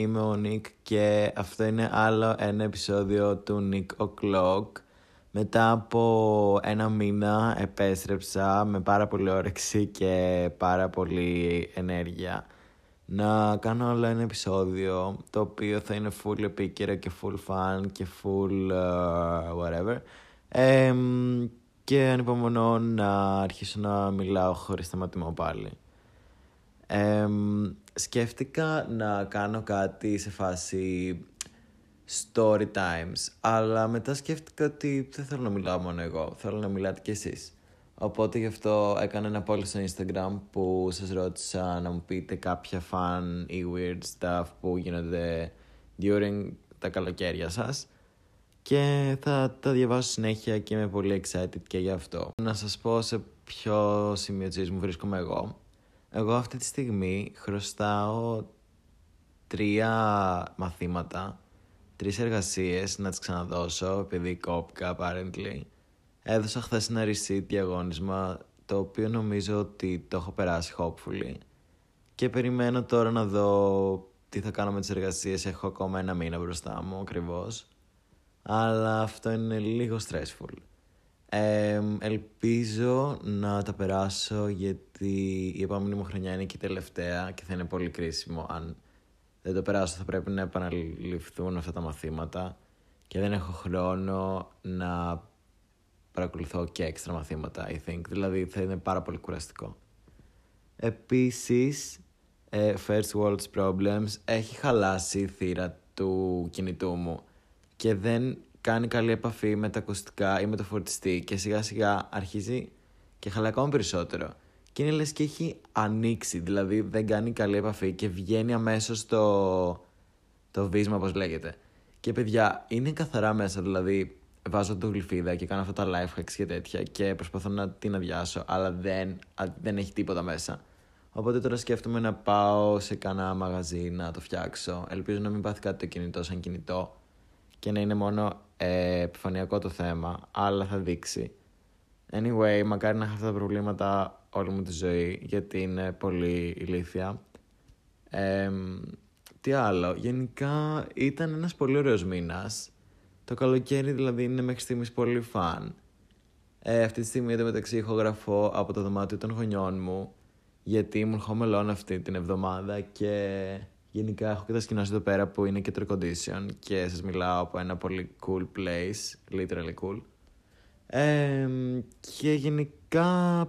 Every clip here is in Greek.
είμαι ο Νίκ και αυτό είναι άλλο ένα επεισόδιο του Nick O'Clock. Μετά από ένα μήνα επέστρεψα με πάρα πολύ όρεξη και πάρα πολύ ενέργεια να κάνω άλλο ένα επεισόδιο το οποίο θα είναι full επίκαιρο και full fun και full uh, whatever και ανυπομονώ να αρχίσω να μιλάω χωρίς σταματημό πάλι. Σκέφτηκα να κάνω κάτι σε φάση story times, αλλά μετά σκέφτηκα ότι δεν θέλω να μιλάω μόνο εγώ, θέλω να μιλάτε κι εσείς. Οπότε γι' αυτό έκανα ένα poll στο Instagram που σας ρώτησα να μου πείτε κάποια fun ή weird stuff που γίνονται during τα καλοκαίρια σας και θα τα διαβάσω συνέχεια και είμαι πολύ excited και γι' αυτό. Να σας πω σε ποιο σημείο της μου βρίσκομαι εγώ. Εγώ αυτή τη στιγμή χρωστάω τρία μαθήματα, τρεις εργασίες να τις ξαναδώσω επειδή κόπηκα apparently. Έδωσα χθες ένα receipt διαγώνισμα το οποίο νομίζω ότι το έχω περάσει hopefully και περιμένω τώρα να δω τι θα κάνω με τις εργασίες. Έχω ακόμα ένα μήνα μπροστά μου ακριβώς αλλά αυτό είναι λίγο stressful. Ελπίζω να τα περάσω γιατί η επόμενη μου χρονιά είναι και η τελευταία και θα είναι πολύ κρίσιμο. Αν δεν το περάσω θα πρέπει να επαναληφθούν αυτά τα μαθήματα. Και δεν έχω χρόνο να παρακολουθώ και έξτρα μαθήματα I think. Δηλαδή θα είναι πάρα πολύ κουραστικό. Επίσης ε, First World Problems έχει χαλάσει η θύρα του κινητού μου. Και δεν κάνει καλή επαφή με τα ακουστικά ή με το φορτιστή και σιγά σιγά αρχίζει και χαλάει ακόμα περισσότερο. Και είναι λες και έχει ανοίξει, δηλαδή δεν κάνει καλή επαφή και βγαίνει αμέσως το, το βίσμα όπως λέγεται. Και παιδιά, είναι καθαρά μέσα, δηλαδή βάζω το γλυφίδα και κάνω αυτά τα life hacks και τέτοια και προσπαθώ να την αδειάσω, αλλά δεν, δεν έχει τίποτα μέσα. Οπότε τώρα σκέφτομαι να πάω σε κανένα μαγαζί να το φτιάξω. Ελπίζω να μην πάθει κάτι το κινητό σαν κινητό και να είναι μόνο ε, επιφανειακό το θέμα, αλλά θα δείξει. Anyway, μακάρι να έχω αυτά τα προβλήματα όλη μου τη ζωή, γιατί είναι πολύ ηλίθια. τι άλλο, γενικά ήταν ένας πολύ ωραίος μήνας. Το καλοκαίρι δηλαδή είναι μέχρι στιγμής πολύ φαν. Ε, αυτή τη στιγμή μεταξύ ηχογραφώ από το δωμάτιο των γονιών μου, γιατί ήμουν home αυτή την εβδομάδα και Γενικά έχω και τα εδώ πέρα που είναι και air condition και σας μιλάω από ένα πολύ cool place, literally cool. Ε, και γενικά,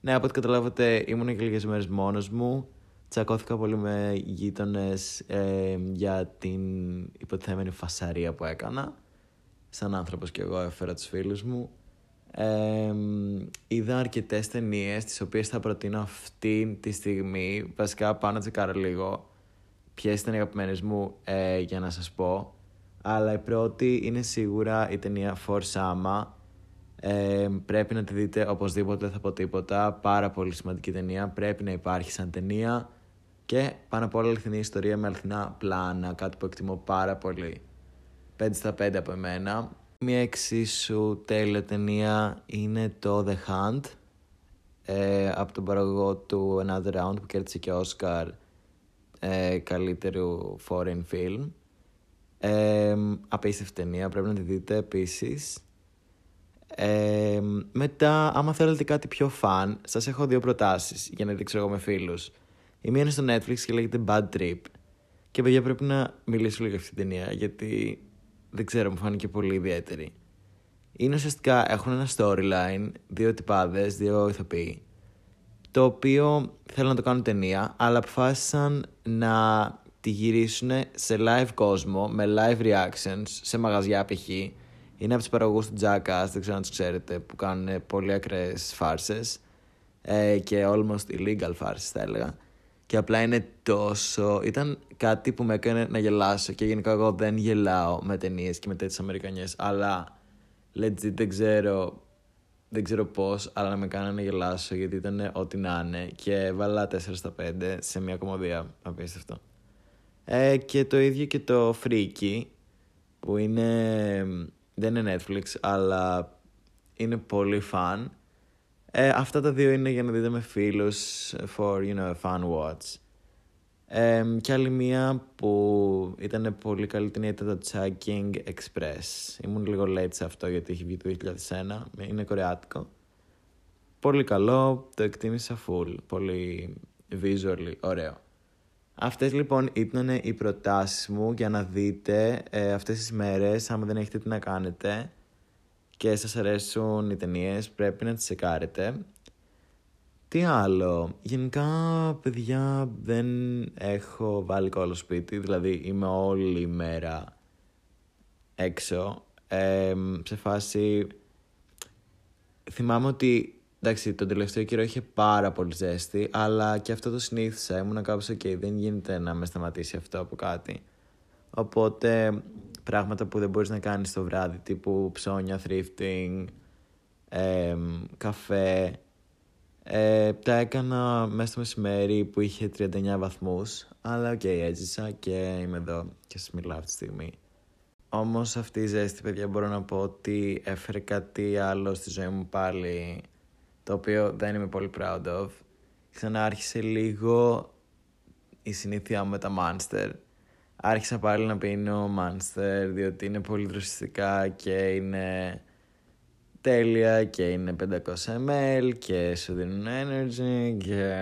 ναι, από ό,τι καταλάβατε ήμουν και λίγες μέρες μόνος μου. Τσακώθηκα πολύ με γείτονες ε, για την υποτιθέμενη φασαρία που έκανα. Σαν άνθρωπος και εγώ έφερα τους φίλους μου. Ε, είδα αρκετές ταινίες τις οποίες θα προτείνω αυτή τη στιγμή. Βασικά πάνω τσεκάρω λίγο ποιες ήταν οι αγαπημένες μου ε, για να σας πω. Αλλά η πρώτη είναι σίγουρα η ταινία For Sama. Ε, πρέπει να τη δείτε οπωσδήποτε, δεν θα πω τίποτα. Πάρα πολύ σημαντική ταινία. Πρέπει να υπάρχει σαν ταινία. Και πάνω απ' όλα αληθινή ιστορία με αληθινά πλάνα. Κάτι που εκτιμώ πάρα πολύ. 5 στα 5 από εμένα. Μια εξίσου τέλεια ταινία είναι το The Hunt. Ε, από τον παραγωγό του Another Round που κέρδισε και Oscar ε, καλύτερου foreign film. Ε, απίστευτη ταινία, πρέπει να τη δείτε επίσης. Ε, μετά, άμα θέλετε κάτι πιο fun, σας έχω δύο προτάσεις για να δείξω εγώ με φίλους. Η μία είναι στο Netflix και λέγεται Bad Trip. Και παιδιά πρέπει να μιλήσω λίγο για αυτή την ταινία, γιατί δεν ξέρω, μου φάνηκε πολύ ιδιαίτερη. Είναι ουσιαστικά, έχουν ένα storyline, δύο τυπάδες, δύο ηθοποιοί το οποίο θέλω να το κάνουν ταινία, αλλά αποφάσισαν να τη γυρίσουν σε live κόσμο, με live reactions, σε μαγαζιά π.χ. Είναι από τους παραγωγούς του Jackass, δεν ξέρω αν τους ξέρετε, που κάνουν πολύ ακραίες φάρσες ε, και almost illegal φάρσες, θα έλεγα. Και απλά είναι τόσο. ήταν κάτι που με έκανε να γελάσω και γενικά εγώ δεν γελάω με ταινίες και με τέτοιες Αμερικανιές, αλλά legit δεν ξέρω δεν ξέρω πώς, αλλά να με κάνανε γελάσω γιατί ήταν ό,τι να είναι και βάλα 4 στα 5 σε μια κομμωδία. Απίστευτο. Ε, και το ίδιο και το Freaky που είναι. Δεν είναι Netflix, αλλά είναι πολύ fun. Ε, αυτά τα δύο είναι για να δείτε με φίλους for, you know, a fun watch. Ε, και άλλη μία που ήταν πολύ καλή την ήταν το Chugging Express. Ήμουν λίγο late σε αυτό γιατί έχει βγει το 2001. Είναι κορεάτικο. Πολύ καλό, το εκτίμησα full. Πολύ visually ωραίο. Αυτές λοιπόν ήταν οι προτάσεις μου για να δείτε ε, αυτές τις μέρες, άμα δεν έχετε τι να κάνετε και σας αρέσουν οι ταινίες, πρέπει να τις σεκάρετε. Τι άλλο, γενικά παιδιά δεν έχω βάλει κόλλο σπίτι, δηλαδή είμαι όλη η μέρα έξω. Ε, σε φάση, θυμάμαι ότι Εντάξει, τον τελευταίο καιρό είχε πάρα πολύ ζέστη, αλλά και αυτό το συνήθισα. Ήμουν κάπως ok, δεν γίνεται να με σταματήσει αυτό από κάτι. Οπότε, πράγματα που δεν μπορείς να κάνεις το βράδυ, τύπου ψώνια, thrifting, ε, καφέ, ε, τα έκανα μέσα στο μεσημέρι που είχε 39 βαθμούς, αλλά ok, okay, έζησα και είμαι εδώ και σας μιλάω αυτή τη στιγμή. Όμως αυτή η ζέστη, παιδιά, μπορώ να πω ότι έφερε κάτι άλλο στη ζωή μου πάλι το οποίο δεν είμαι πολύ proud of. Ξανά άρχισε λίγο η συνήθεια μου με τα Monster. Άρχισα πάλι να πίνω Monster διότι είναι πολύ δροσιστικά και είναι τέλεια και είναι 500 ml και σου δίνουν energy και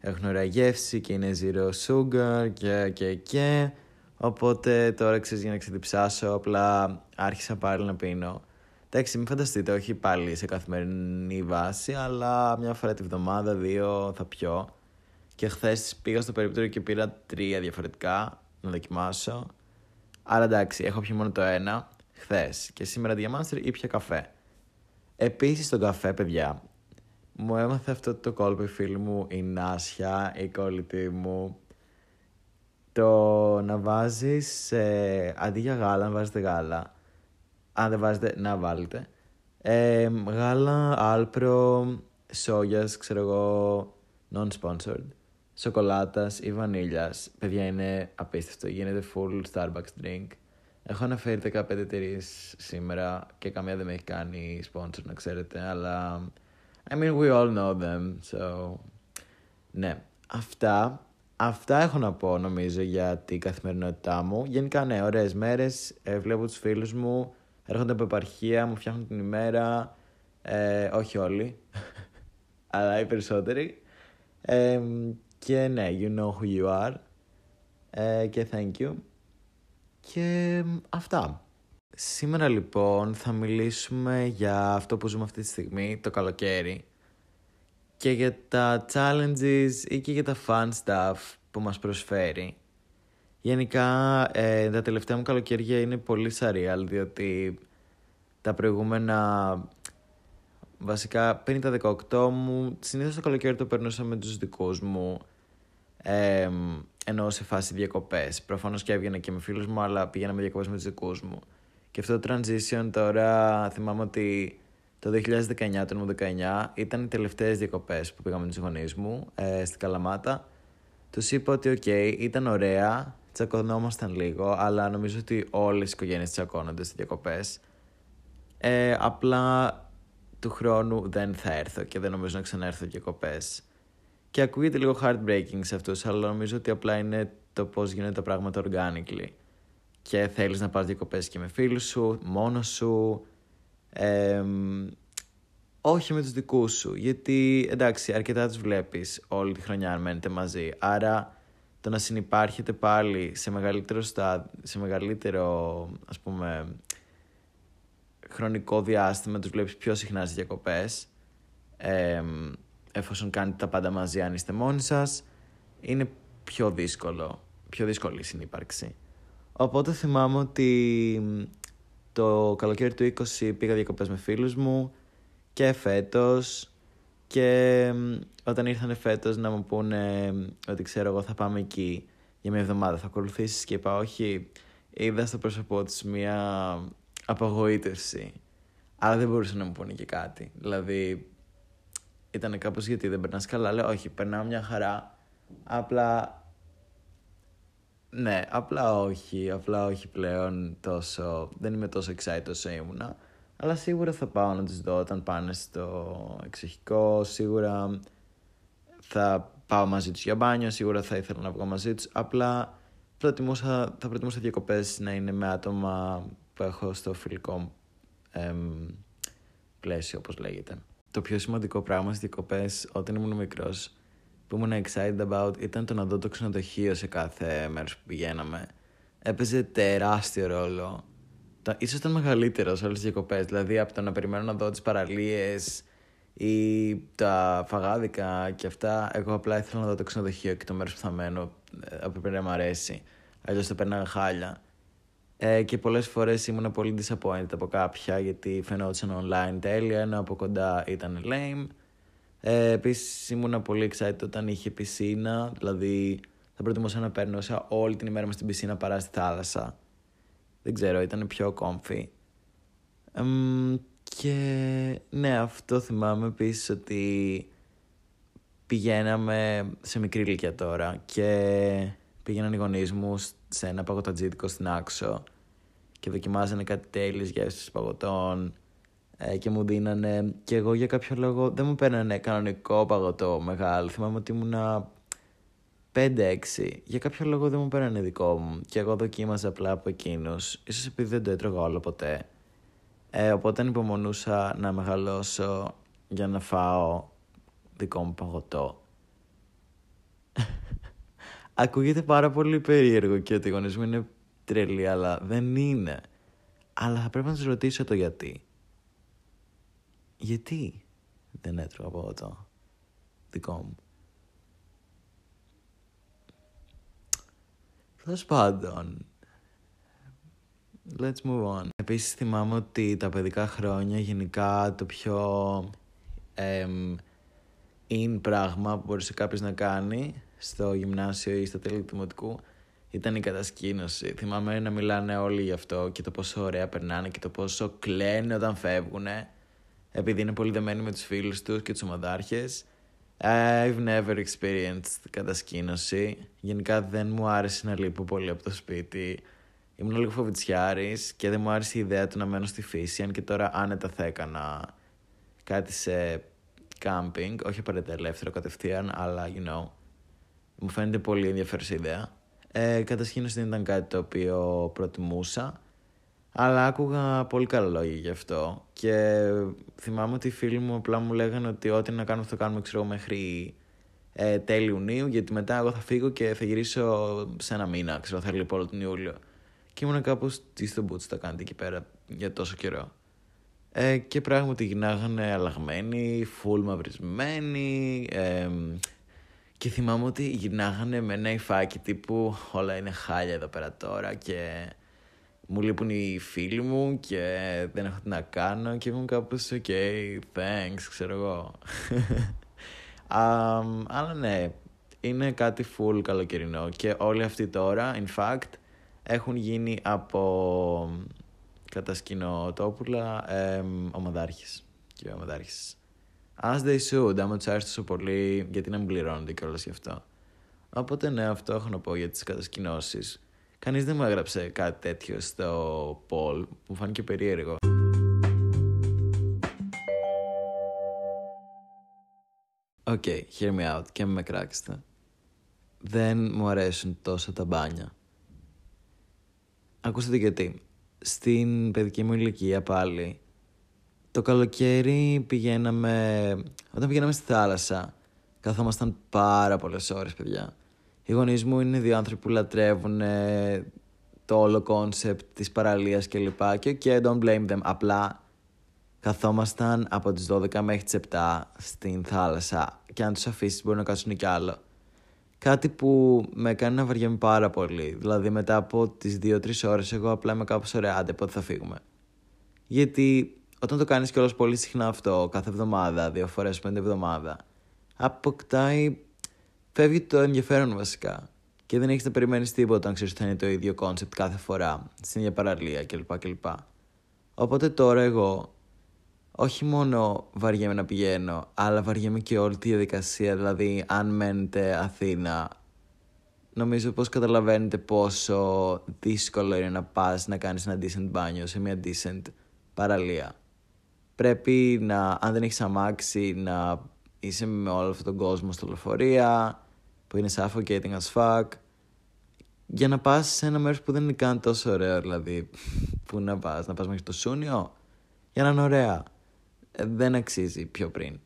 έχουν ωραία γεύση και είναι zero sugar και και και οπότε τώρα ξέρεις για να ξεδιψάσω απλά άρχισα πάλι να πίνω Εντάξει, μην φανταστείτε, όχι πάλι σε καθημερινή βάση, αλλά μια φορά τη βδομάδα, δύο θα πιω. Και χθες πήγα στο περίπτωρο και πήρα τρία διαφορετικά να δοκιμάσω. Άρα εντάξει, έχω πιει μόνο το ένα χθες. Και σήμερα διαμάνστερ ή πια καφέ. Επίσης στον καφέ, παιδιά, μου έμαθε αυτό το κόλπο η φίλη μου, η Νάσια, η κόλλητη μου. Το να βάζεις, ε, αντί για γάλα, να βάζετε γάλα αν δεν βάζετε, να βάλετε. Ε, γάλα, άλπρο, σόγιας, ξέρω εγώ, non-sponsored, σοκολάτας ή βανίλιας. Παιδιά είναι απίστευτο, γίνεται full Starbucks drink. Έχω αναφέρει 15 εταιρείες σήμερα και καμία δεν με έχει κάνει sponsor να ξέρετε, αλλά I mean we all know them, so ναι. Αυτά, αυτά έχω να πω νομίζω για την καθημερινότητά μου. Γενικά ναι, ωραίες μέρες, ε, βλέπω τους φίλους μου, έρχονται από επαρχία, μου φτιάχνουν την ημέρα. Ε, όχι όλοι, αλλά οι περισσότεροι. Ε, και ναι, you know who you are. Ε, και thank you. Και αυτά. Σήμερα λοιπόν θα μιλήσουμε για αυτό που ζούμε αυτή τη στιγμή, το καλοκαίρι. Και για τα challenges ή και για τα fun stuff που μας προσφέρει. Γενικά, ε, τα τελευταία μου καλοκαίρια είναι πολύ surreal, διότι τα προηγούμενα... Βασικά, πριν τα 18 μου, συνήθως το καλοκαίρι το περνούσα με τους δικούς μου, ε, ενώ σε φάση διακοπές. Προφανώς και έβγαινα και με φίλους μου, αλλά πήγαινα με διακοπές με τους δικούς μου. Και αυτό το transition τώρα θυμάμαι ότι το 2019, το 2019, ήταν οι τελευταίες διακοπές που πήγαμε με τους γονείς μου ε, στην Καλαμάτα. Τους είπα ότι οκ, ήταν ωραία, τσακωνόμασταν λίγο, αλλά νομίζω ότι όλες οι οικογένειες τσακώνονται στις διακοπές. Ε, απλά του χρόνου δεν θα έρθω και δεν νομίζω να ξανάρθω διακοπές. Και ακούγεται λίγο heartbreaking σε αυτούς, αλλά νομίζω ότι απλά είναι το πώς γίνονται τα πράγματα organically. Και θέλεις να πας διακοπές και με φίλους σου, μόνος σου. Ε, όχι με τους δικούς σου, γιατί εντάξει αρκετά τους βλέπεις όλη τη χρονιά αν μένετε μαζί, άρα το να συνεπάρχετε πάλι σε μεγαλύτερο, στα, σε μεγαλύτερο ας πούμε, χρονικό διάστημα, τους βλέπεις πιο συχνά στις διακοπές, ε, εφόσον κάνετε τα πάντα μαζί αν είστε μόνοι σας, είναι πιο δύσκολο, πιο δύσκολη η συνύπαρξη. Οπότε θυμάμαι ότι το καλοκαίρι του 20 πήγα διακοπές με φίλους μου και φέτος και όταν ήρθαν φέτος να μου πούνε ότι ξέρω εγώ θα πάμε εκεί για μια εβδομάδα, θα ακολουθήσεις και είπα όχι, είδα στο πρόσωπό του μια απογοήτευση. Αλλά δεν μπορούσε να μου πούνε και κάτι. Δηλαδή, ήταν κάπως γιατί δεν περνάς καλά. Λέω, όχι, περνάω μια χαρά. Απλά. Ναι, απλά όχι. Απλά όχι πλέον τόσο. Δεν είμαι τόσο excited όσο ήμουνα. Αλλά σίγουρα θα πάω να τις δω όταν πάνε στο εξοχικό. Σίγουρα θα πάω μαζί τους για μπάνιο, σίγουρα θα ήθελα να βγω μαζί τους. Απλά προτιμούσα, θα προτιμούσα διακοπές να είναι με άτομα που έχω στο φιλικό εμ, πλαίσιο, όπως λέγεται. Το πιο σημαντικό πράγμα στις διακοπές όταν ήμουν μικρός που ήμουν excited about ήταν το να δω το ξενοδοχείο σε κάθε μέρος που πηγαίναμε. Έπαιζε τεράστιο ρόλο. Ίσως ήταν μεγαλύτερο σε όλες τις διακοπές. Δηλαδή από το να περιμένω να δω τις παραλίες ή τα φαγάδικα και αυτά, εγώ απλά ήθελα να δω το ξενοδοχείο και το μέρος που θα μένω. Ε, έπρεπε να μου αρέσει. Αλλιώς το παίρναγα χάλια. Ε, και πολλές φορές ήμουν πολύ disappointed από κάποια γιατί φαινόταν online τέλεια, ενώ από κοντά ήταν lame. Ε, Επίσης ήμουν πολύ excited όταν είχε πισίνα, δηλαδή θα προτιμούσα να παίρνω όλη την ημέρα με στην πισίνα παρά στη θάλασσα. Δεν ξέρω, ήταν πιο comfy. και ναι, αυτό θυμάμαι επίσης ότι πηγαίναμε σε μικρή ηλικία τώρα και πήγαιναν οι γονείς μου σε ένα παγωτατζίδικο στην Άξο και δοκιμάζανε κάτι τέλειες γεύσεις παγωτών ε, και μου δίνανε και εγώ για κάποιο λόγο δεν μου παίρνανε κανονικό παγωτό μεγάλο. Θυμάμαι ότι ήμουνα 5-6 για κάποιο λόγο δεν μου παίρνανε δικό μου. Και εγώ δοκίμαζα απλά από εκείνους. ίσως επειδή δεν το έτρωγα όλο ποτέ. Ε, οπότε υπομονούσα να μεγαλώσω για να φάω δικό μου παγωτό. Ακούγεται πάρα πολύ περίεργο και ότι οι γονείς μου είναι τρελοί, αλλά δεν είναι. Αλλά θα πρέπει να τους ρωτήσω το γιατί. Γιατί δεν έτρωγα από το δικό μου. Τέλος πάντων, let's move on. Επίσης θυμάμαι ότι τα παιδικά χρόνια γενικά το πιο εμ, in πράγμα που μπορούσε κάποιος να κάνει στο γυμνάσιο ή στο τέλειο του δημοτικού ήταν η κατασκήνωση. Θυμάμαι να μιλάνε όλοι γι' αυτό και το πόσο ωραία περνάνε και το πόσο κλαίνε όταν φεύγουν. Επειδή είναι πολύ δεμένοι με τους φίλους τους και τους ομαδάρχες. I've never experienced κατασκήνωση. Γενικά δεν μου άρεσε να λείπω πολύ από το σπίτι. Ήμουν λίγο φοβητσιάρης και δεν μου άρεσε η ιδέα του να μένω στη φύση. Αν και τώρα άνετα θα έκανα κάτι σε camping. Όχι απαραίτητα ελεύθερο κατευθείαν, αλλά you know. Μου φαίνεται πολύ ενδιαφέρουσα ιδέα. Ε, κατασχήνωση δεν ήταν κάτι το οποίο προτιμούσα. Αλλά άκουγα πολύ καλά λόγια γι' αυτό. Και θυμάμαι ότι οι φίλοι μου απλά μου λέγανε ότι ό,τι να κάνουμε θα το κάνουμε ξέρω, μέχρι ε, τέλη Ιουνίου. Γιατί μετά εγώ θα φύγω και θα γυρίσω σε ένα μήνα. Ξέρω, θα λείπω όλο τον Ιούλιο. Και ήμουν κάπως τι στο boots θα κάνετε εκεί πέρα για τόσο καιρό. Ε, και πράγματι γυρνάγανε αλλαγμένοι, φουλ μαυρισμένοι, ε, και θυμάμαι ότι γυρνάγανε με ένα υφάκι τύπου όλα είναι χάλια εδώ πέρα τώρα και μου λείπουν οι φίλοι μου και δεν έχω τι να κάνω και ήμουν κάπως ok, thanks, ξέρω εγώ. um, αλλά ναι, είναι κάτι full καλοκαιρινό και όλοι αυτοί τώρα, in fact, έχουν γίνει από κατασκηνοτόπουλα ε, ομαδάρχης και ομαδάρχης. As they should, άμα τους άρεσε τόσο πολύ, γιατί να μην πληρώνονται κιόλας γι' αυτό. Οπότε ναι, αυτό έχω να πω για τις κατασκηνώσεις. Κανείς δεν μου έγραψε κάτι τέτοιο στο poll, μου φάνηκε περίεργο. Ok, okay, hear me out και με κράξτε. Δεν μου αρέσουν τόσο τα μπάνια. Ακούστε γιατί. Στην παιδική μου ηλικία πάλι το καλοκαίρι πηγαίναμε, όταν πηγαίναμε στη θάλασσα, καθόμασταν πάρα πολλές ώρες, παιδιά. Οι γονείς μου είναι δύο άνθρωποι που λατρεύουν το όλο concept της παραλίας κλπ. Και okay, don't blame them. Απλά καθόμασταν από τις 12 μέχρι τις 7 στην θάλασσα και αν τους αφήσεις μπορεί να κάτσουν κι άλλο. Κάτι που με κάνει να βαριέμαι πάρα πολύ. Δηλαδή μετά από τις 2-3 ώρες εγώ απλά είμαι κάπως ωραία, άντε πότε θα φύγουμε. Γιατί όταν το κάνεις κιόλας πολύ συχνά αυτό, κάθε εβδομάδα, δύο φορές την εβδομάδα, αποκτάει, φεύγει το ενδιαφέρον βασικά. Και δεν έχεις να περιμένεις τίποτα αν ξέρεις ότι θα είναι το ίδιο concept κάθε φορά, στην ίδια παραλία κλπ. κλπ. Οπότε τώρα εγώ, όχι μόνο βαριέμαι να πηγαίνω, αλλά βαριέμαι και όλη τη διαδικασία, δηλαδή αν μένετε Αθήνα, νομίζω πως καταλαβαίνετε πόσο δύσκολο είναι να πας να κάνεις ένα decent μπάνιο σε μια decent παραλία πρέπει να, αν δεν έχεις αμάξει, να είσαι με όλο αυτόν τον κόσμο στο λεωφορεία, που είναι suffocating as fuck, για να πας σε ένα μέρος που δεν είναι καν τόσο ωραίο, δηλαδή, που να πας, να πας μέχρι το Σούνιο, για να είναι ωραία. Ε, δεν αξίζει πιο πριν.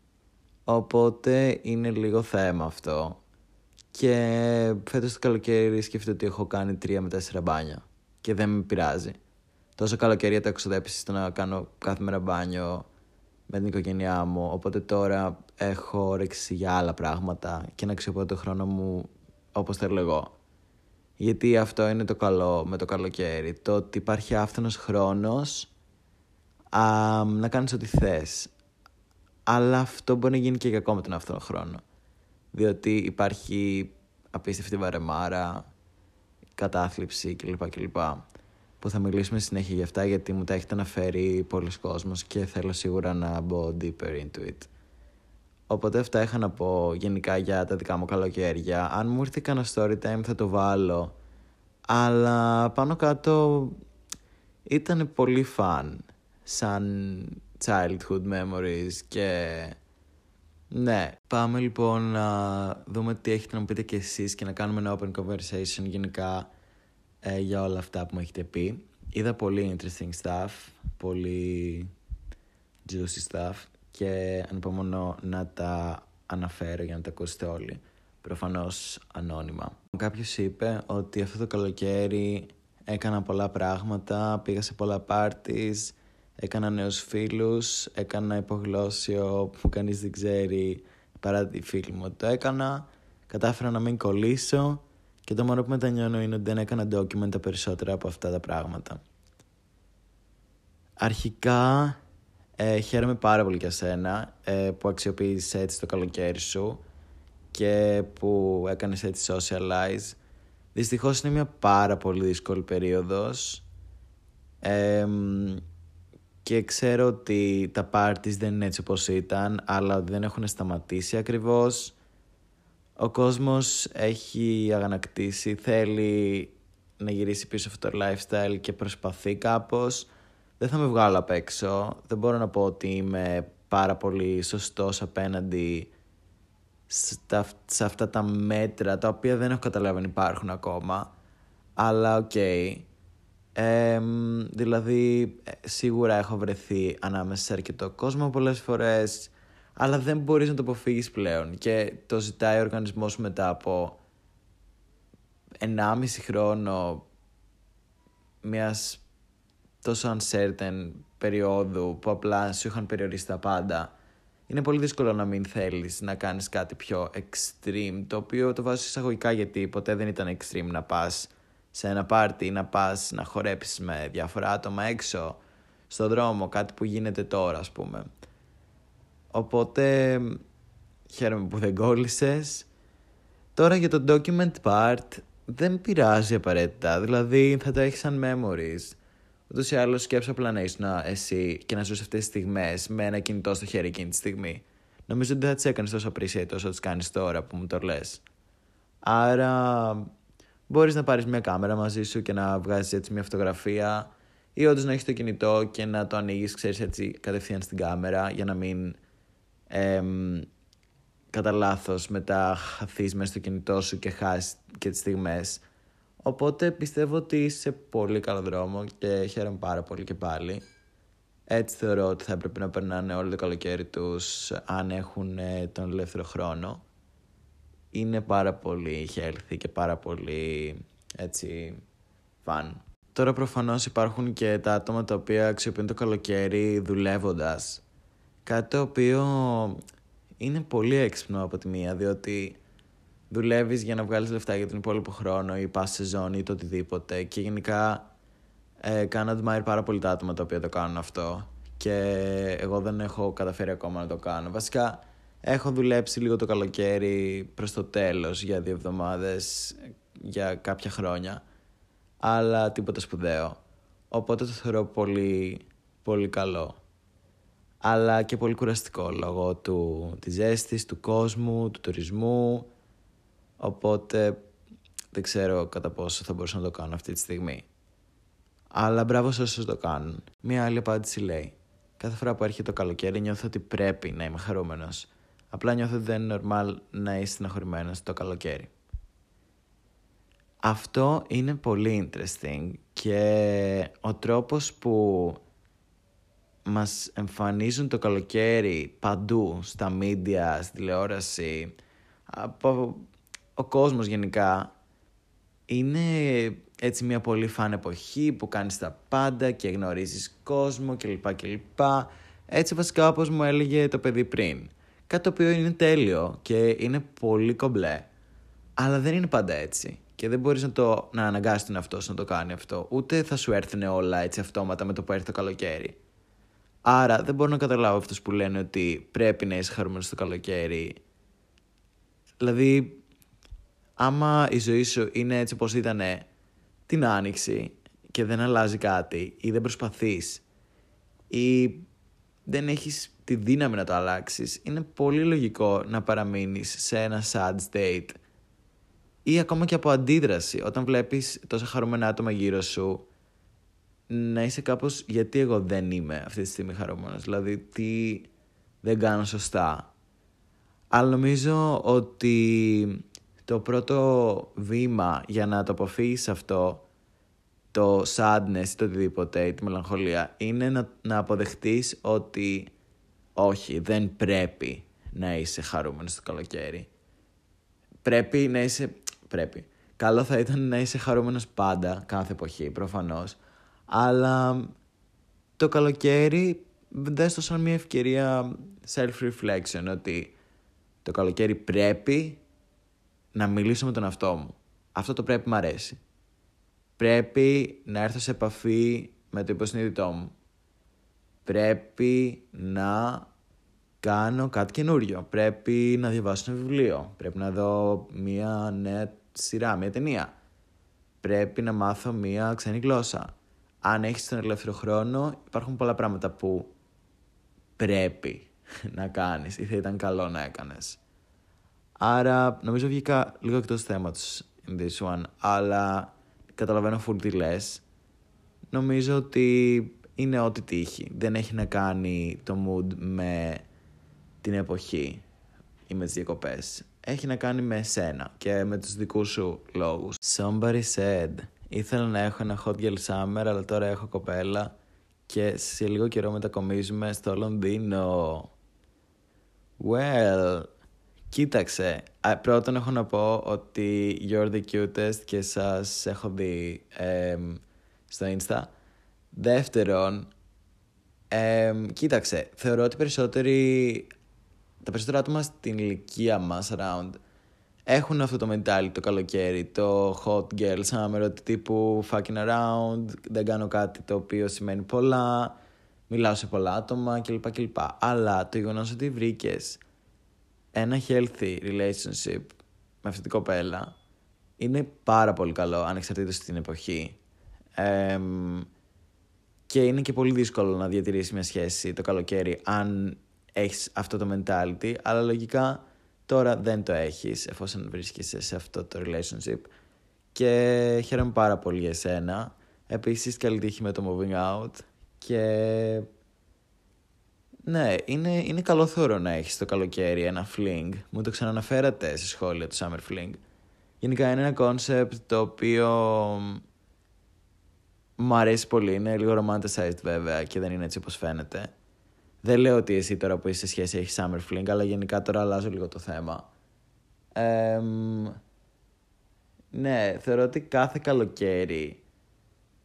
Οπότε είναι λίγο θέμα αυτό. Και φέτος το καλοκαίρι σκέφτεται ότι έχω κάνει τρία με τέσσερα μπάνια. Και δεν με πειράζει. Τόσο καλοκαίρι το έχω ξοδέψεις στο να κάνω κάθε μέρα μπάνιο με την οικογένειά μου. Οπότε τώρα έχω όρεξη για άλλα πράγματα και να αξιοποιώ το χρόνο μου όπως θέλω εγώ. Γιατί αυτό είναι το καλό με το καλοκαίρι. Το ότι υπάρχει άφθονος χρόνος α, να κάνεις ό,τι θες. Αλλά αυτό μπορεί να γίνει και για ακόμα τον άφθονο χρόνο. Διότι υπάρχει απίστευτη βαρεμάρα, κατάθλιψη κλπ. κλπ που θα μιλήσουμε συνέχεια για αυτά γιατί μου τα έχετε αναφέρει πολλοί κόσμος και θέλω σίγουρα να μπω deeper into it. Οπότε αυτά είχα να πω γενικά για τα δικά μου καλοκαίρια. Αν μου ήρθε κανένα story time θα το βάλω. Αλλά πάνω κάτω ήταν πολύ fun σαν childhood memories και ναι. Πάμε λοιπόν να δούμε τι έχετε να μου πείτε και εσείς και να κάνουμε ένα open conversation γενικά ε, για όλα αυτά που μου έχετε πει. Είδα πολύ interesting stuff, πολύ juicy stuff και ανυπομονώ να τα αναφέρω για να τα ακούσετε όλοι. Προφανώς ανώνυμα. Κάποιος είπε ότι αυτό το καλοκαίρι έκανα πολλά πράγματα, πήγα σε πολλά parties, έκανα νέους φίλους, έκανα υπογλώσιο που κανείς δεν ξέρει παρά τη φίλη μου το έκανα, κατάφερα να μην κολλήσω και το μόνο που μετανιώνω είναι ότι δεν έκανα document τα περισσότερα από αυτά τα πράγματα. Αρχικά ε, χαίρομαι πάρα πολύ για σένα ε, που αξιοποίησες έτσι το καλοκαίρι σου και που έκανες έτσι socialize. Δυστυχώς είναι μια πάρα πολύ δύσκολη περίοδος και ξέρω ότι τα parties δεν είναι έτσι όπως ήταν αλλά δεν έχουν σταματήσει ακριβώς ο κόσμος έχει αγανακτήσει, θέλει να γυρίσει πίσω αυτό το lifestyle και προσπαθεί κάπως. Δεν θα με βγάλω απ' έξω. Δεν μπορώ να πω ότι είμαι πάρα πολύ σωστός απέναντι στα, σε αυτά τα μέτρα τα οποία δεν έχω καταλάβει αν υπάρχουν ακόμα. Αλλά ok. Okay. δηλαδή σίγουρα έχω βρεθεί ανάμεσα σε αρκετό κόσμο πολλές φορές αλλά δεν μπορείς να το αποφύγεις πλέον και το ζητάει ο οργανισμός μετά από 1,5 χρόνο μιας τόσο uncertain περίοδου που απλά σου είχαν περιορίσει τα πάντα είναι πολύ δύσκολο να μην θέλεις να κάνεις κάτι πιο extreme το οποίο το βάζω εισαγωγικά γιατί ποτέ δεν ήταν extreme να πας σε ένα πάρτι να πας να χορέψεις με διάφορα άτομα έξω στον δρόμο, κάτι που γίνεται τώρα ας πούμε. Οπότε χαίρομαι που δεν κόλλησες. Τώρα για το document part δεν πειράζει απαραίτητα. Δηλαδή θα τα έχεις σαν memories. Ούτως ή άλλως σκέψω απλά να ήσουν εσύ και να ζούσε αυτές τις στιγμές με ένα κινητό στο χέρι εκείνη τη στιγμή. Νομίζω ότι δεν θα τις έκανες τόσο appreciate όσο τις κάνεις τώρα που μου το λες. Άρα μπορείς να πάρεις μια κάμερα μαζί σου και να βγάζεις έτσι μια φωτογραφία ή όντως να έχεις το κινητό και να το ανοίγεις, ξέρεις έτσι κατευθείαν στην κάμερα για να μην ε, κατά λάθος μετά χαθείς μέσα στο κινητό σου και χάσεις και τις στιγμές. Οπότε πιστεύω ότι είσαι σε πολύ καλό δρόμο και χαίρομαι πάρα πολύ και πάλι. Έτσι θεωρώ ότι θα έπρεπε να περνάνε όλο το καλοκαίρι τους αν έχουν ε, τον ελεύθερο χρόνο. Είναι πάρα πολύ healthy και πάρα πολύ έτσι fun. Τώρα προφανώς υπάρχουν και τα άτομα τα οποία αξιοποιούν το καλοκαίρι δουλεύοντας Κάτι το οποίο είναι πολύ έξυπνο από τη μία, διότι δουλεύεις για να βγάλεις λεφτά για τον υπόλοιπο χρόνο ή πας σε ζώνη ή το οτιδήποτε και γενικά ε, κάνω admire πάρα πολύ τα άτομα τα οποία το κάνουν αυτό και εγώ δεν έχω καταφέρει ακόμα να το κάνω. Βασικά έχω δουλέψει λίγο το καλοκαίρι προς το τέλος για δύο εβδομάδες, για κάποια χρόνια, αλλά τίποτα σπουδαίο. Οπότε το θεωρώ πολύ, πολύ καλό αλλά και πολύ κουραστικό λόγω του, της ζέστης, του κόσμου, του τουρισμού. Οπότε δεν ξέρω κατά πόσο θα μπορούσα να το κάνω αυτή τη στιγμή. Αλλά μπράβο σε όσους το κάνουν. Μία άλλη απάντηση λέει Κάθε φορά που έρχεται το καλοκαίρι νιώθω ότι πρέπει να είμαι χαρούμενος. Απλά νιώθω ότι δεν είναι normal να είσαι στεναχωρημένος το καλοκαίρι. Αυτό είναι πολύ interesting και ο τρόπος που μας εμφανίζουν το καλοκαίρι παντού, στα media, στη τηλεόραση, από ο κόσμος γενικά, είναι έτσι μια πολύ φαν εποχή που κάνεις τα πάντα και γνωρίζεις κόσμο κλπ. κλπ. Έτσι βασικά όπως μου έλεγε το παιδί πριν. Κάτι το οποίο είναι τέλειο και είναι πολύ κομπλέ. Αλλά δεν είναι πάντα έτσι. Και δεν μπορείς να, το, να αναγκάσεις τον εαυτό σου να το κάνει αυτό. Ούτε θα σου έρθουν όλα έτσι αυτόματα με το που έρθει το καλοκαίρι. Άρα δεν μπορώ να καταλάβω αυτούς που λένε ότι πρέπει να είσαι χαρούμενος το καλοκαίρι. Δηλαδή, άμα η ζωή σου είναι έτσι όπως ήταν την άνοιξη και δεν αλλάζει κάτι ή δεν προσπαθείς ή δεν έχεις τη δύναμη να το αλλάξεις, είναι πολύ λογικό να παραμείνεις σε ένα sad state ή ακόμα και από αντίδραση. Όταν βλέπεις τόσα χαρούμενα άτομα γύρω σου, να είσαι κάπως γιατί εγώ δεν είμαι αυτή τη στιγμή χαρούμενος. Δηλαδή τι δεν κάνω σωστά. Αλλά νομίζω ότι το πρώτο βήμα για να το αποφύγεις αυτό, το sadness ή το οτιδήποτε, τη μελαγχολία, είναι να, να αποδεχτείς ότι όχι, δεν πρέπει να είσαι χαρούμενος το καλοκαίρι. Πρέπει να είσαι... Πρέπει. Καλό θα ήταν να είσαι χαρούμενος πάντα, κάθε εποχή, προφανώς. Αλλά το καλοκαίρι δες το σαν μια ευκαιρία self-reflection, ότι το καλοκαίρι πρέπει να μιλήσω με τον εαυτό μου. Αυτό το πρέπει μ' αρέσει. Πρέπει να έρθω σε επαφή με το υποσυνείδητό μου πρέπει να κάνω κάτι καινούριο. Πρέπει να διαβάσω ένα βιβλίο. Πρέπει να δω μία νέα σειρά, μία ταινία. Πρέπει να μάθω μία ξένη γλώσσα. Αν έχεις τον ελεύθερο χρόνο, υπάρχουν πολλά πράγματα που πρέπει να κάνεις ή θα ήταν καλό να έκανες. Άρα, νομίζω βγήκα λίγο εκτός θέματος in this one, αλλά καταλαβαίνω full τι λες. Νομίζω ότι είναι ό,τι τύχει. Δεν έχει να κάνει το mood με την εποχή ή με τις διακοπές. Έχει να κάνει με εσένα και με τους δικούς σου λόγους. Somebody said, ήθελα να έχω ένα hot girl summer, αλλά τώρα έχω κοπέλα και σε λίγο καιρό μετακομίζουμε στο Λονδίνο. Well, κοίταξε. Πρώτον έχω να πω ότι you're the cutest και σας έχω δει στο Insta. Δεύτερον, ε, κοίταξε, θεωρώ ότι περισσότεροι, τα περισσότερα άτομα στην ηλικία μας around έχουν αυτό το mentality το καλοκαίρι, το hot girl summer, ότι τύπου fucking around, δεν κάνω κάτι το οποίο σημαίνει πολλά, μιλάω σε πολλά άτομα κλπ. κλπ. Αλλά το γεγονός ότι βρήκες ένα healthy relationship με αυτή την κοπέλα είναι πάρα πολύ καλό ανεξαρτήτως την εποχή. Ε, και είναι και πολύ δύσκολο να διατηρήσεις μια σχέση το καλοκαίρι αν έχεις αυτό το mentality, αλλά λογικά τώρα δεν το έχεις εφόσον βρίσκεσαι σε αυτό το relationship και χαίρομαι πάρα πολύ για εσένα. Επίσης καλή τύχη με το moving out και ναι, είναι, είναι καλό θόρο να έχεις το καλοκαίρι ένα fling. Μου το ξαναναφέρατε σε σχόλια του summer fling. Γενικά είναι ένα concept το οποίο μου αρέσει πολύ. Είναι λίγο romanticized βέβαια και δεν είναι έτσι όπως φαίνεται. Δεν λέω ότι εσύ τώρα που είσαι σε σχέση έχεις summer fling, αλλά γενικά τώρα αλλάζω λίγο το θέμα. ναι, θεωρώ ότι κάθε καλοκαίρι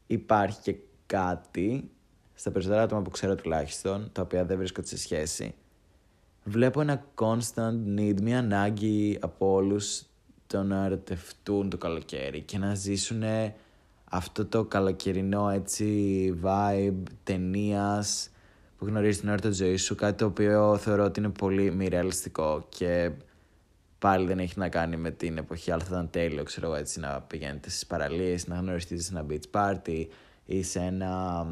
υπάρχει και κάτι, στα περισσότερα άτομα που ξέρω τουλάχιστον, τα οποία δεν βρίσκονται σε σχέση, βλέπω ένα constant need, μια ανάγκη από όλους το να ερωτευτούν το καλοκαίρι και να ζήσουν αυτό το καλοκαιρινό έτσι vibe ταινίας που γνωρίζεις την ώρα της ζωής σου, κάτι το οποίο θεωρώ ότι είναι πολύ μη ρεαλιστικό και πάλι δεν έχει να κάνει με την εποχή, αλλά θα ήταν τέλειο, ξέρω εγώ, έτσι, να πηγαίνετε στις παραλίες, να γνωριστείτε σε ένα beach party ή σε, ένα,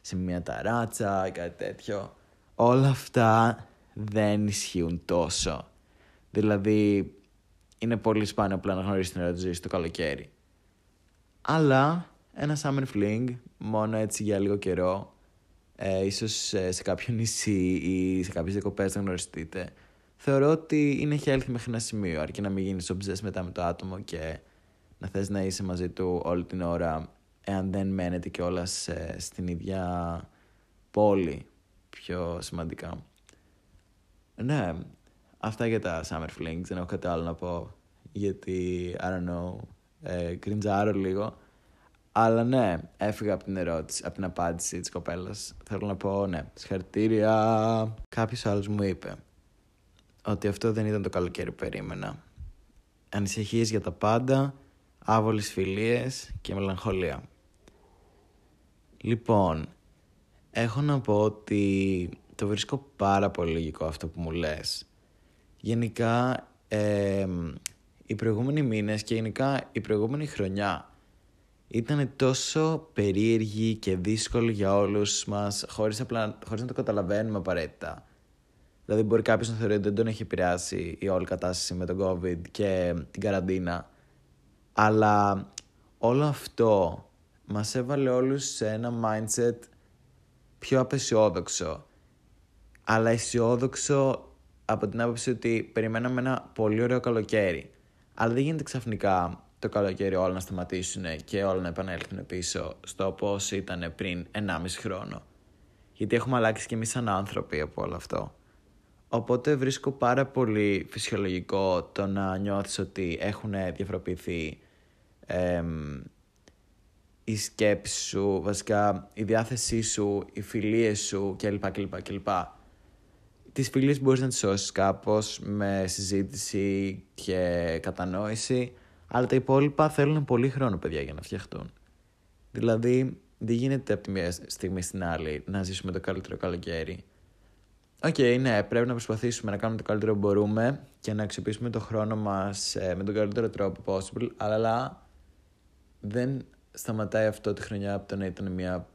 σε μια ταράτσα ή κάτι τέτοιο. Όλα αυτά δεν ισχύουν τόσο. Δηλαδή, είναι πολύ σπάνιο απλά να γνωρίσεις την ώρα της ζωής το καλοκαίρι. Αλλά ένα summer fling, μόνο έτσι για λίγο καιρό, ε, ίσως σε κάποιο νησί ή σε κάποιες διακοπές να γνωριστείτε, θεωρώ ότι είναι healthy μέχρι ένα σημείο, αρκεί να μην γίνεις obsessed μετά με το άτομο και να θες να είσαι μαζί του όλη την ώρα, εάν δεν μένετε κιόλας στην ίδια πόλη, πιο σημαντικά. Ναι, αυτά για τα Summer Flings, δεν έχω κάτι άλλο να πω, γιατί, I don't know, ε, κριντζάρω λίγο. Αλλά ναι, έφυγα από την ερώτηση, από την απάντηση της κοπέλας. Θέλω να πω, ναι, συγχαρητήρια. Κάποιος άλλος μου είπε ότι αυτό δεν ήταν το καλοκαίρι που περίμενα. Ανησυχίες για τα πάντα, άβολες φιλίες και μελαγχολία. Λοιπόν, έχω να πω ότι το βρίσκω πάρα πολύ λογικό αυτό που μου λες. Γενικά, ε, οι προηγούμενοι μήνες και γενικά η προηγούμενη χρονιά ήταν τόσο περίεργη και δύσκολη για όλους μας χωρίς, απλά, χωρίς να το καταλαβαίνουμε απαραίτητα. Δηλαδή μπορεί κάποιος να θεωρεί ότι δεν τον έχει επηρεάσει η όλη κατάσταση με τον COVID και την καραντίνα. Αλλά όλο αυτό μας έβαλε όλους σε ένα mindset πιο απεσιόδοξο. Αλλά αισιόδοξο από την άποψη ότι περιμέναμε ένα πολύ ωραίο καλοκαίρι. Αλλά δεν γίνεται ξαφνικά το καλοκαίρι όλα να σταματήσουν και όλα να επανέλθουν πίσω στο πώς ήταν πριν 1,5 χρόνο. Γιατί έχουμε αλλάξει και εμείς σαν άνθρωποι από όλο αυτό. Οπότε βρίσκω πάρα πολύ φυσιολογικό το να νιώθεις ότι έχουν διαφοροποιηθεί εμ, οι σκέψεις σου, βασικά η διάθεσή σου, οι φιλίες σου κλπ. κλπ, κλπ. Τις φιλίες μπορείς να τις σώσεις κάπως με συζήτηση και κατανόηση, αλλά τα υπόλοιπα θέλουν πολύ χρόνο, παιδιά, για να φτιαχτούν. Δηλαδή, δεν γίνεται από τη μία στιγμή στην άλλη να ζήσουμε το καλύτερο καλοκαίρι. Ok, okay, ναι, πρέπει να προσπαθήσουμε να κάνουμε το καλύτερο που μπορούμε και να αξιοποιήσουμε το χρόνο μας ε, με τον καλύτερο τρόπο possible, αλλά δεν σταματάει αυτό τη χρονιά από το να ήταν μια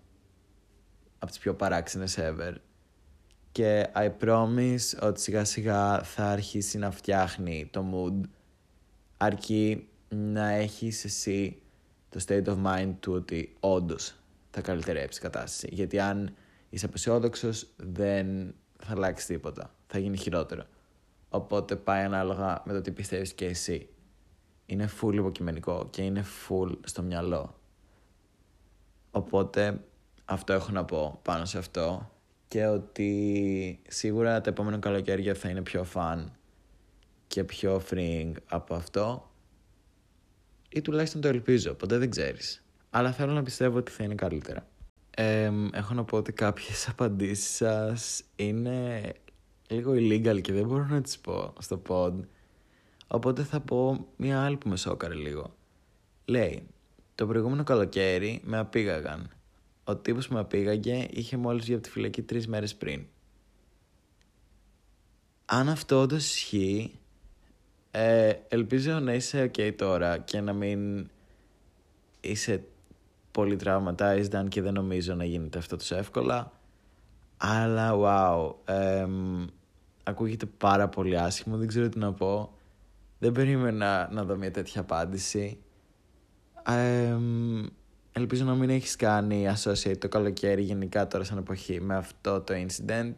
από τις πιο παράξενες ever. Και I promise ότι σιγά σιγά θα αρχίσει να φτιάχνει το mood αρκεί να έχεις εσύ το state of mind του ότι όντως θα καλυτερέψεις η κατάσταση. Γιατί αν είσαι απεσιόδοξος, δεν θα αλλάξεις τίποτα. Θα γίνει χειρότερο. Οπότε πάει ανάλογα με το τι πιστεύεις και εσύ. Είναι full υποκειμενικό και είναι full στο μυαλό. Οπότε αυτό έχω να πω πάνω σε αυτό και ότι σίγουρα τα επόμενα καλοκαίρια θα είναι πιο fun και πιο freeing από αυτό ή τουλάχιστον το ελπίζω, ποτέ δεν ξέρεις. Αλλά θέλω να πιστεύω ότι θα είναι καλύτερα. έχω να πω ότι κάποιες απαντήσεις σας είναι λίγο illegal και δεν μπορώ να τις πω στο pod. Οπότε θα πω μια άλλη που με σόκαρε λίγο. Λέει, το προηγούμενο καλοκαίρι με απήγαγαν. Ο τύπος που με απήγαγε είχε μόλις βγει από τη φυλακή τρεις μέρες πριν. Αν αυτό όντως ισχύει, ε, ελπίζω να είσαι ok τώρα και να μην είσαι πολύ traumatized αν και δεν νομίζω να γίνεται αυτό τόσο εύκολα. Αλλά wow, ακούγεται πάρα πολύ άσχημο, δεν ξέρω τι να πω. Δεν περίμενα να δω μια τέτοια απάντηση. ελπίζω να μην έχεις κάνει associate το καλοκαίρι γενικά τώρα σαν εποχή με αυτό το incident.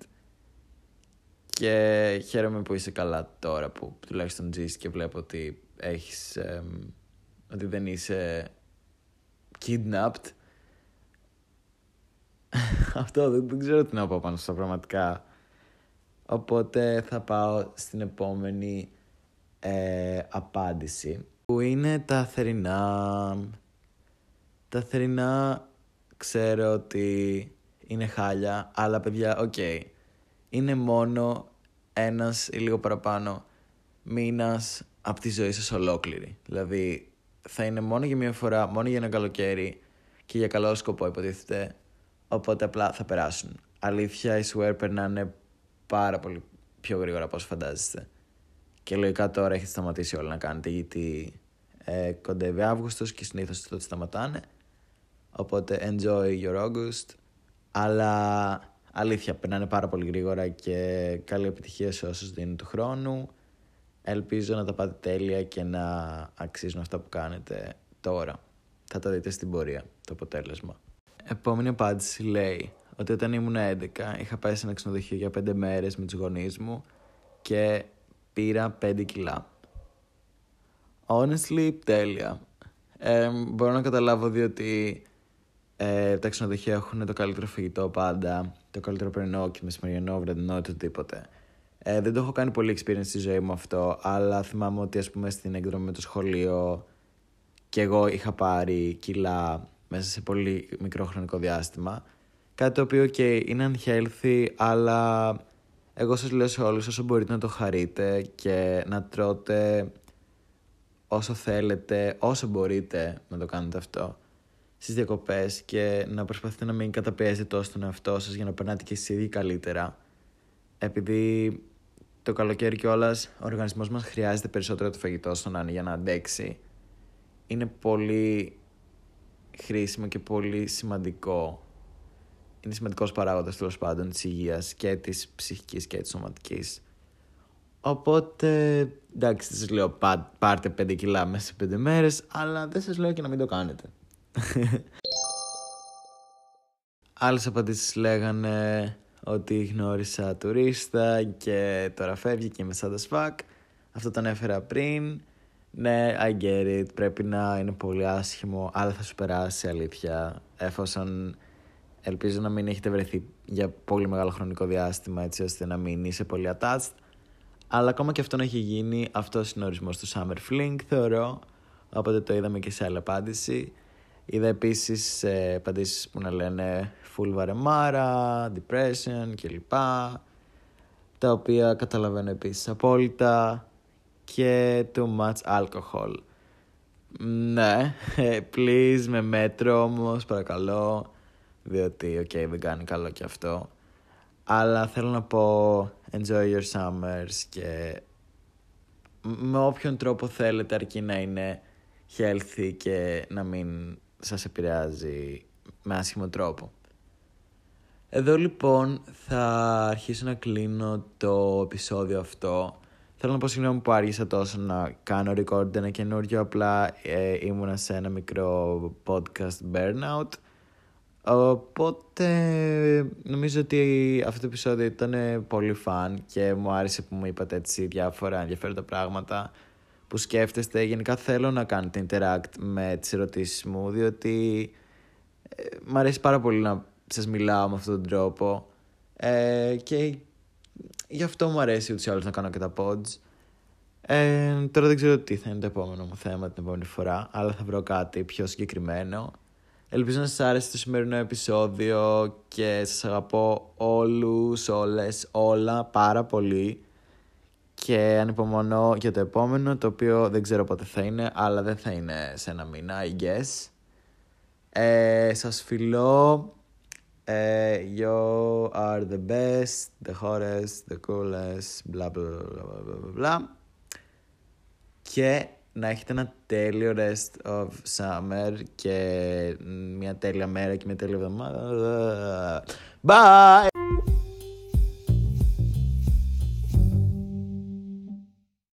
Και χαίρομαι που είσαι καλά τώρα που τουλάχιστον ζεις και βλέπω ότι έχεις, ότι δεν είσαι kidnapped. Αυτό δεν, δεν ξέρω τι να πω πάνω στα πραγματικά. Οπότε θα πάω στην επόμενη ε, απάντηση που είναι τα θερινά. Τα θερινά ξέρω ότι είναι χάλια, αλλά παιδιά, ok. Okay είναι μόνο ένας ή λίγο παραπάνω μήνας από τη ζωή σας ολόκληρη. Δηλαδή θα είναι μόνο για μια φορά, μόνο για ένα καλοκαίρι και για καλό σκοπό υποτίθεται, οπότε απλά θα περάσουν. Αλήθεια, οι swear περνάνε πάρα πολύ πιο γρήγορα από όσο φαντάζεστε. Και λογικά τώρα έχετε σταματήσει όλα να κάνετε γιατί ε, κοντεύει Αύγουστος και συνήθως τότε σταματάνε. Οπότε enjoy your August. Αλλά Αλήθεια, περνάνε πάρα πολύ γρήγορα και καλή επιτυχία σε όσους δίνουν του χρόνου. Ελπίζω να τα πάτε τέλεια και να αξίζουν αυτά που κάνετε τώρα. Θα τα δείτε στην πορεία, το αποτέλεσμα. Επόμενη απάντηση λέει ότι όταν ήμουν 11 είχα πάει σε ένα ξενοδοχείο για 5 μέρες με τους γονείς μου και πήρα 5 κιλά. Honestly, τέλεια. Ε, μπορώ να καταλάβω διότι ε, τα ξενοδοχεία έχουν το καλύτερο φαγητό πάντα, το καλύτερο πρωινό και μεσημεριανό, βραδινό, οτιδήποτε. Ε, δεν το έχω κάνει πολύ experience στη ζωή μου αυτό, αλλά θυμάμαι ότι ας πούμε στην εκδρομή με το σχολείο και εγώ είχα πάρει κιλά μέσα σε πολύ μικρό χρονικό διάστημα. Κάτι το οποίο και είναι unhealthy, αλλά εγώ σας λέω σε όλους όσο μπορείτε να το χαρείτε και να τρώτε όσο θέλετε, όσο μπορείτε να το κάνετε αυτό στις διακοπές και να προσπαθείτε να μην καταπιέζετε τόσο τον εαυτό σας για να περνάτε και εσείς ήδη καλύτερα. Επειδή το καλοκαίρι κιόλας ο οργανισμός μας χρειάζεται περισσότερο το φαγητό στον για να αντέξει. Είναι πολύ χρήσιμο και πολύ σημαντικό. Είναι σημαντικός παράγοντας τέλος πάντων της υγείας και της ψυχικής και της σωματικής. Οπότε, εντάξει, δεν σας λέω πάρτε 5 κιλά μέσα σε 5 μέρες, αλλά δεν σας λέω και να μην το κάνετε. Άλλες απαντήσεις λέγανε ότι γνώρισα τουρίστα και τώρα φεύγει και είμαι σαν fuck. Αυτό τον έφερα πριν. Ναι, I get it. Πρέπει να είναι πολύ άσχημο, αλλά θα σου περάσει αλήθεια. Εφόσον ελπίζω να μην έχετε βρεθεί για πολύ μεγάλο χρονικό διάστημα έτσι ώστε να μην είσαι πολύ attached. Αλλά ακόμα και αυτό να έχει γίνει, αυτός είναι ο ορισμός του Summer Fling, θεωρώ. Οπότε το είδαμε και σε άλλη απάντηση. Είδα επίσης ε, απαντήσεις που να λένε full βαρεμάρα, depression κλπ. Τα οποία καταλαβαίνω επίσης απόλυτα και too much alcohol. Ναι, please με μέτρο όμως, παρακαλώ, διότι ok okay, δεν κάνει καλό και αυτό. Αλλά θέλω να πω enjoy your summers και με όποιον τρόπο θέλετε αρκεί να είναι healthy και να μην σας επηρεάζει με άσχημο τρόπο. Εδώ λοιπόν θα αρχίσω να κλείνω το επεισόδιο αυτό. Θέλω να πω συγγνώμη που άργησα τόσο να κάνω record ένα καινούριο, απλά ε, ήμουνα σε ένα μικρό podcast burnout. Οπότε νομίζω ότι αυτό το επεισόδιο ήταν πολύ φαν και μου άρεσε που μου είπατε έτσι διάφορα ενδιαφέροντα πράγματα που σκέφτεστε. Γενικά θέλω να κάνετε interact με τις ερωτήσεις μου, διότι ε, μου αρέσει πάρα πολύ να σας μιλάω με αυτόν τον τρόπο ε, και γι' αυτό μου αρέσει ούτως ή άλλως να κάνω και τα pods. Ε, τώρα δεν ξέρω τι θα είναι το επόμενο μου θέμα την επόμενη φορά, αλλά θα βρω κάτι πιο συγκεκριμένο. Ελπίζω να σας άρεσε το σημερινό επεισόδιο και σας αγαπώ όλους, όλες, όλα πάρα πολύ και ανυπομονώ για το επόμενο το οποίο δεν ξέρω πότε θα είναι αλλά δεν θα είναι σε ένα μήνα I guess ε, σας φιλώ ε, You are the best, the hottest, the coolest bla bla bla bla και να έχετε ένα τέλειο rest of summer και μια τέλεια μέρα και μια τέλεια εβδομάδα. Bye!